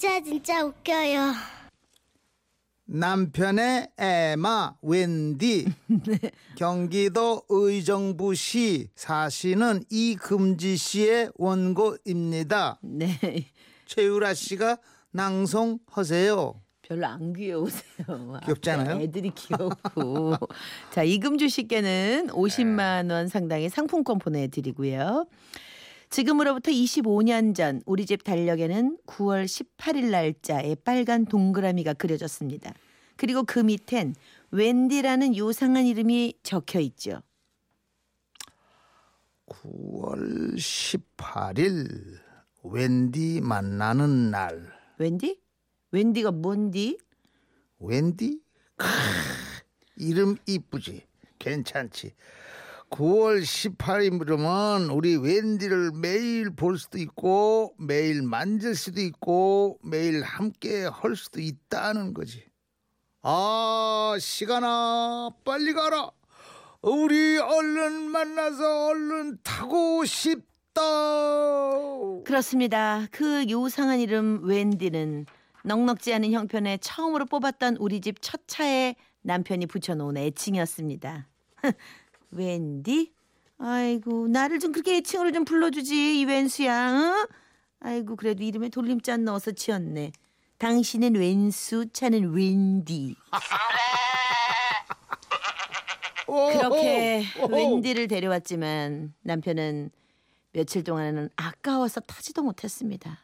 진짜 진짜 웃겨요. 남편의 에마 웬디 경기도 의정부시 사시는 이금지 씨의 원고입니다. 네. 최유라 씨가 낭송하세요. 별로 안 귀여우세요. 귀엽잖아요? 애들이 귀엽고. 자, 이금주 씨께는 50만 원 상당의 상품권 보내드리고요. 지금으로부터 25년 전 우리 집 달력에는 9월 18일 날짜에 빨간 동그라미가 그려졌습니다. 그리고 그 밑엔 웬디라는 요상한 이름이 적혀 있죠. 9월 18일 웬디 만나는 날. 웬디? 웬디가 뭔디? 웬디? 크, 이름 이쁘지. 괜찮지. 9월 18일이면 우리 웬디를 매일 볼 수도 있고 매일 만질 수도 있고 매일 함께 할 수도 있다는 거지. 아 시간아 빨리 가라. 우리 얼른 만나서 얼른 타고 싶다. 그렇습니다. 그 요상한 이름 웬디는 넉넉지 않은 형편에 처음으로 뽑았던 우리 집 첫 차에 남편이 붙여놓은 애칭이었습니다. 웬디? 아이고 나를 좀 그렇게 애칭으로 좀 불러주지 이 웬수야. 응? 아이고 그래도 이름에 돌림자 넣어서 지었네. 당신은 웬수, 차는 웬디. 그렇게. 웬디를 데려왔지만 남편은 며칠 동안은 아까워서 타지도 못했습니다.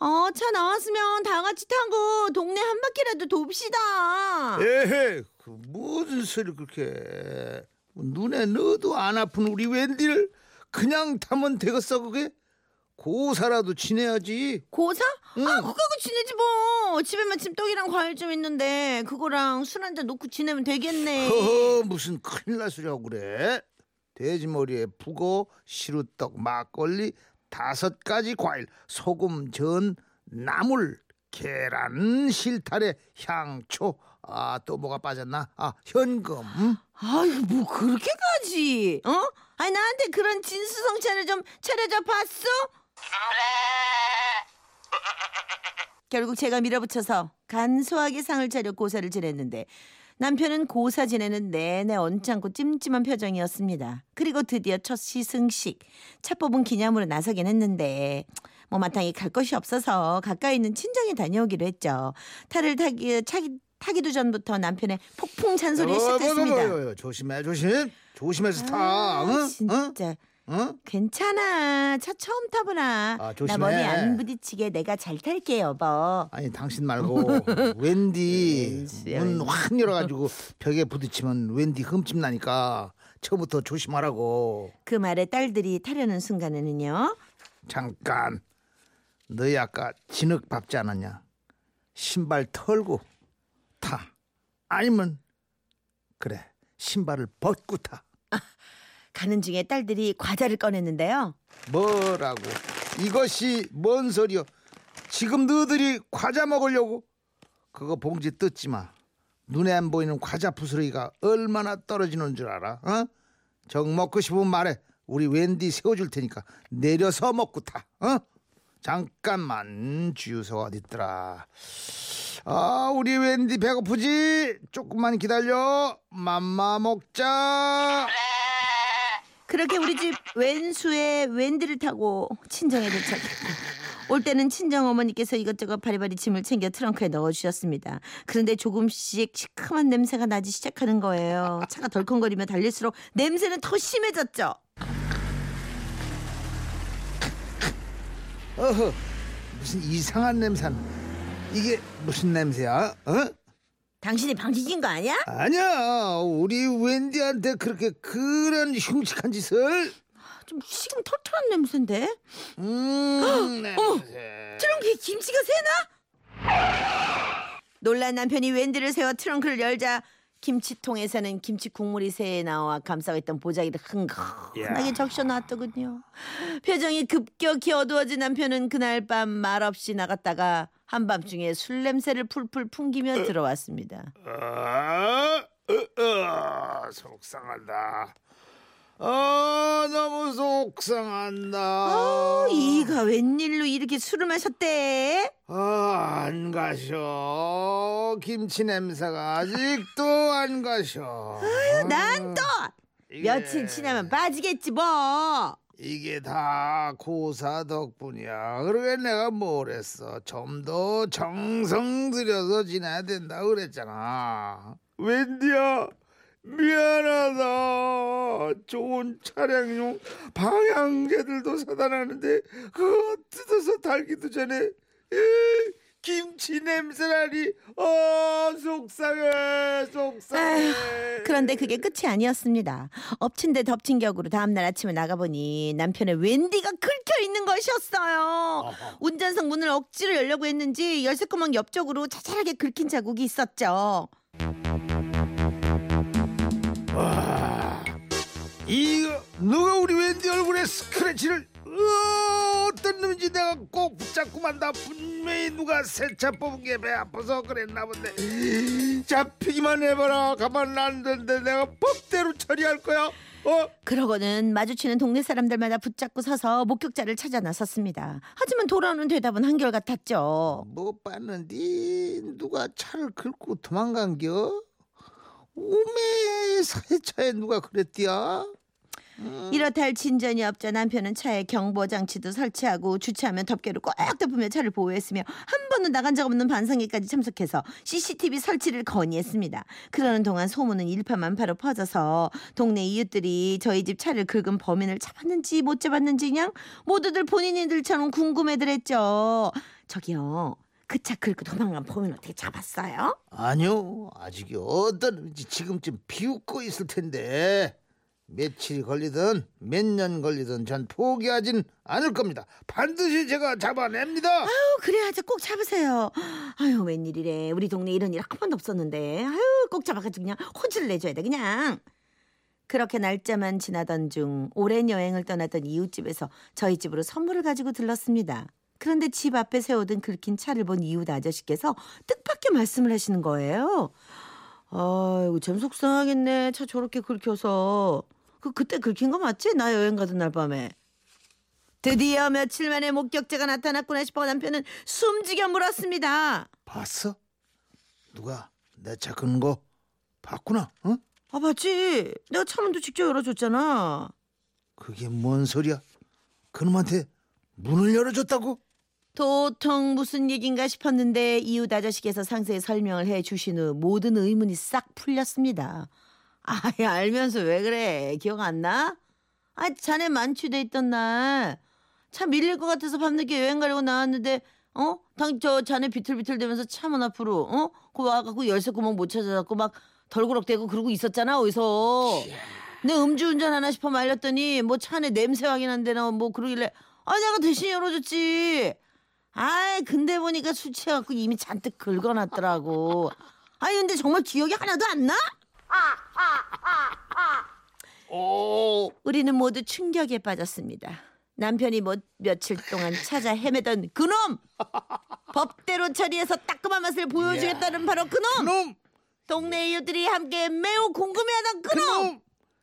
어, 차 나왔으면 다 같이 타고 동네 한 바퀴라도 돕시다. 에헤, 그 무슨 소리 그렇게 해. 눈에 넣어도 안 아픈 우리 웬디를 그냥 타면 되겠어 그게? 고사라도 지내야지. 고사? 응. 아, 그거 지내지 뭐. 집에 마침 떡이랑 과일 좀 있는데 그거랑 술 한 잔 놓고 지내면 되겠네. 허허 무슨 큰일 날 소리하고 그래? 돼지머리에 북어, 시루떡, 막걸리, 다섯 가지 과일, 소금, 전, 나물, 계란, 실타래, 향초, 아 또 뭐가 빠졌나? 아 현금. 응? 아유, 뭐 그렇게까지? 어? 아니 나한테 그런 진수성찬을 좀 차려줘 봤어? 결국 제가 밀어붙여서 간소하게 상을 차려 고사를 지냈는데 남편은 고사 지내는 내내 언짢고 찜찜한 표정이었습니다. 그리고 드디어 첫 시승식 차 뽑은 기념으로 나서긴 했는데 뭐 마땅히 갈 곳이 없어서 가까이 있는 친정에 다녀오기로 했죠. 차를 타기 차기 타기도 전부터 남편의 폭풍 잔소리를 어, 뭐, 뭐, 시작했습니다. 뭐, 뭐, 조심해 조심. 조심해서 타. 아, 응? 응? 진짜 응? 괜찮아. 차 처음 타보나. 아, 나 조심해. 머리 안 부딪히게 내가 잘 탈게 여보. 아니 당신 말고 웬디 웬수야, 문 웬수. 확 열어가지고 벽에 부딪히면 웬디 흠집 나니까 처음부터 조심하라고. 그 말에 딸들이 타려는 순간에는요. 잠깐 너희 아까 진흙 밟지 않았냐? 신발 털고 타. 아니면 그래 신발을 벗고 타. 가는 중에 딸들이 과자를 꺼냈는데요. 뭐라고? 이것이 뭔 소리여? 지금 너희들이 과자 먹으려고? 그거 봉지 뜯지 마. 눈에 안 보이는 과자 부스러기가 얼마나 떨어지는 줄 알아? 어? 정 먹고 싶으면 말해. 우리 웬디 세워줄 테니까 내려서 먹고 타. 어? 잠깐만 주유소 어디 있더라? 아 우리 웬디 배고프지? 조금만 기다려. 맘마 먹자. 그렇게 우리 집 웬수에 웬디를 타고 친정에 도착했고 올 때는 친정 어머니께서 이것저것 바리바리 짐을 챙겨 트렁크에 넣어주셨습니다. 그런데 조금씩 시큼한 냄새가 나기 시작하는 거예요. 차가 덜컹거리며 달릴수록 냄새는 더 심해졌죠. 어허 무슨 이상한 냄새 이게 무슨 냄새야? 어? 당신이 방귀긴 거 아니야? 아니야 우리 웬디한테 그렇게 그런 흉측한 짓을 좀 시금털털한 냄새인데? 음 냄새 트렁크에 김치가 새나? 놀란 남편이 웬디를 세워 트렁크를 열자 김치통에서는 김치 국물이 새에 나와 감싸고 있던 보자기를 흥건하게 야. 적셔놨더군요. 표정이 급격히 어두워진 남편은 그날 밤 말없이 나갔다가 한밤중에 술 냄새를 풀풀 풍기며 들어왔습니다. 아, 어, 어, 속상하다 아 너무 속상한다. 어, 이가 웬일로 이렇게 술을 마셨대? 아, 안 가셔. 김치 냄새가 아직도 안 가셔. 난또 이게- 며칠 지나면 빠지겠지 뭐. 이게 다 고사 덕분이야. 그러게 내가 뭘 했어. 좀 더 정성 들여서 지내야 된다 그랬잖아. 웬디야, 미안하다. 좋은 차량용 방향제들도 사다 놨는데 그거 뜯어서 달기도 전에 에, 김치 냄새라니. 어, 속상해, 속상해. 그런데 그게 끝이 아니었습니다. 엎친 데 덮친 격으로 다음날 아침에 나가보니 남편의 웬디가 긁혀 있는 것이었어요. 운전석 문을 억지로 열려고 했는지 열쇠구멍 옆쪽으로 자잘하게 긁힌 자국이 있었죠. 이거 누가 우리 웬디 얼굴에 스크래치를 어, 어떤 놈인지 내가 꼭 붙잡고 만 다 분명히 누가 세차 뽑은 게 배 아파서 그랬나 본데 잡히기만 해봐라 가만 안 된대 내가 법대로 처리할 거야 어? 그러고는 마주치는 동네 사람들마다 붙잡고 서서 목격자를 찾아 나섰습니다. 하지만 돌아오는 대답은 한결같았죠. 못 봤는데 누가 차를 긁고 도망간겨? 오메 세차에 누가 그랬디야? 이렇다 할 진전이 없자 남편은 차에 경보 장치도 설치하고 주차하면 덮개로 꼭 덮으며 차를 보호했으며 한 번도 나간 적 없는 반성회까지 참석해서 CCTV 설치를 건의했습니다. 그러는 동안 소문은 일파만파로 퍼져서 동네 이웃들이 저희 집 차를 긁은 범인을 잡았는지 못 잡았는지 그냥 모두들 본인들처럼 궁금해들 했죠. 저기요. 그차 긁고 도망간 범인 어떻게 잡았어요? 아니요 아직이 어떤 놈인지 지금쯤 비웃고 있을 텐데 며칠이 걸리든 몇 년 걸리든 전 포기하진 않을 겁니다 반드시 제가 잡아냅니다 아유 그래 하자 꼭 잡으세요. 아유 웬일이래 우리 동네 이런 일 한 번도 없었는데 아유 꼭 잡아가지고 그냥 혼쭐을 내줘야 돼 그냥. 그렇게 날짜만 지나던 중 오랜 여행을 떠났던 이웃집에서 저희 집으로 선물을 가지고 들렀습니다. 그런데 집 앞에 세워둔 긁힌 차를 본 이웃 아저씨께서 뜻밖의 말씀을 하시는 거예요. 아이고 참 속상하겠네 차 저렇게 긁혀서 그 그때 긁힌 거 맞지? 나 여행 가던 날 밤에. 드디어 며칠 만에 목격자가 나타났구나 싶어 남편은 숨지겨 물었습니다. 봤어? 누가 내차 끄는 거 봤구나 어? 아 봤지? 내가 차문도 직접 열어줬잖아. 그게 뭔 소리야 그놈한테 문을 열어줬다고? 도통 무슨 얘긴가 싶었는데 이웃 아저씨께서 상세히 설명을 해 주신 후 모든 의문이 싹 풀렸습니다. 아이 알면서 왜 그래? 기억 안 나? 아 자네 만취돼 있던 날차 밀릴 것 같아서 밤늦게 여행 가려고 나왔는데 어? 당 저 자네 비틀비틀 대면서 차문 앞으로 어? 그 와갖고 열쇠 구멍 못 찾아갖고 막 덜그럭대고 그러고 있었잖아 어디서 내 음주운전 하나 싶어 말렸더니 뭐 차 안에 냄새 확인한대나 뭐 그러길래 아 내가 대신 열어줬지 아이 근데 보니까 술 취해갖고 이미 잔뜩 긁어놨더라고 아니 근데 정말 기억이 하나도 안 나? 오 우리는 모두 충격에 빠졌습니다. 남편이 뭐 며칠 동안 찾아 헤매던 그놈! 법대로 처리해서 따끔한 맛을 보여주겠다는 바로 그놈! 그놈 동네 이웃들이 함께 매우 궁금해하던 그놈! 그놈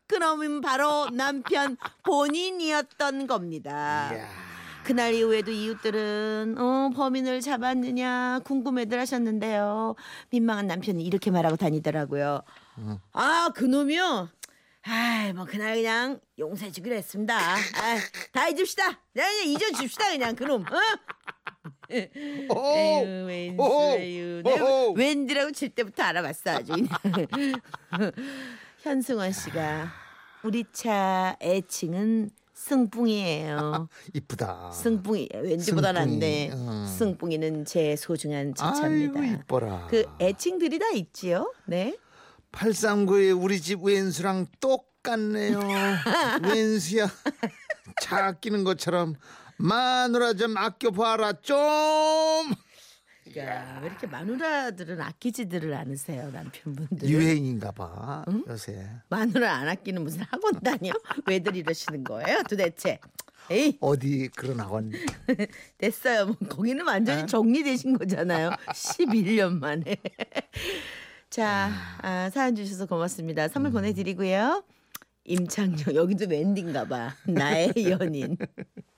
그놈은 바로 남편 본인이었던 겁니다. 이야. 그날 이후에도 이웃들은 어, 범인을 잡았느냐 궁금해들 하셨는데요. 민망한 남편이 이렇게 말하고 다니더라고요. 아 그놈이요? 아이 뭐 그날 그냥 용서해 주기로 했습니다. 아이, 다 잊읍시다. 네, 그냥 잊어줍시다 그냥 그놈. 어? 오, 에휴 웬수 오호, 에휴 내가 오호. 웬디라고 칠 때부터 알아봤어 아주. 현승원 씨가 우리 차 애칭은 승뿡이에요. 이쁘다 승뿡이 왠지보다 낫네. 어. 승뿡이는 제 소중한 차차입니다. 아이고 이뻐라 그 애칭들이 다 있지요. 네. 839의 우리 집 왼수랑 똑같네요. 왼수야. 차 아끼는 것처럼 마누라 좀 아껴봐라 좀. 그러니까 왜 이렇게 마누라들은 아끼지들을 않으세요 남편분들. 유행인가 봐 요새. 마누라 안 아끼는 무슨 학원 다녀? 왜들 이러시는 거예요 도대체? 에이 어디 그런 학원 됐어요. 뭐 거기는 완전히 정리되신 거잖아요. 11년 만에. 자, 아, 사연 주셔서 고맙습니다. 선물 보내드리고요. 임창정 여기도 웬디인가 봐. 나의 연인.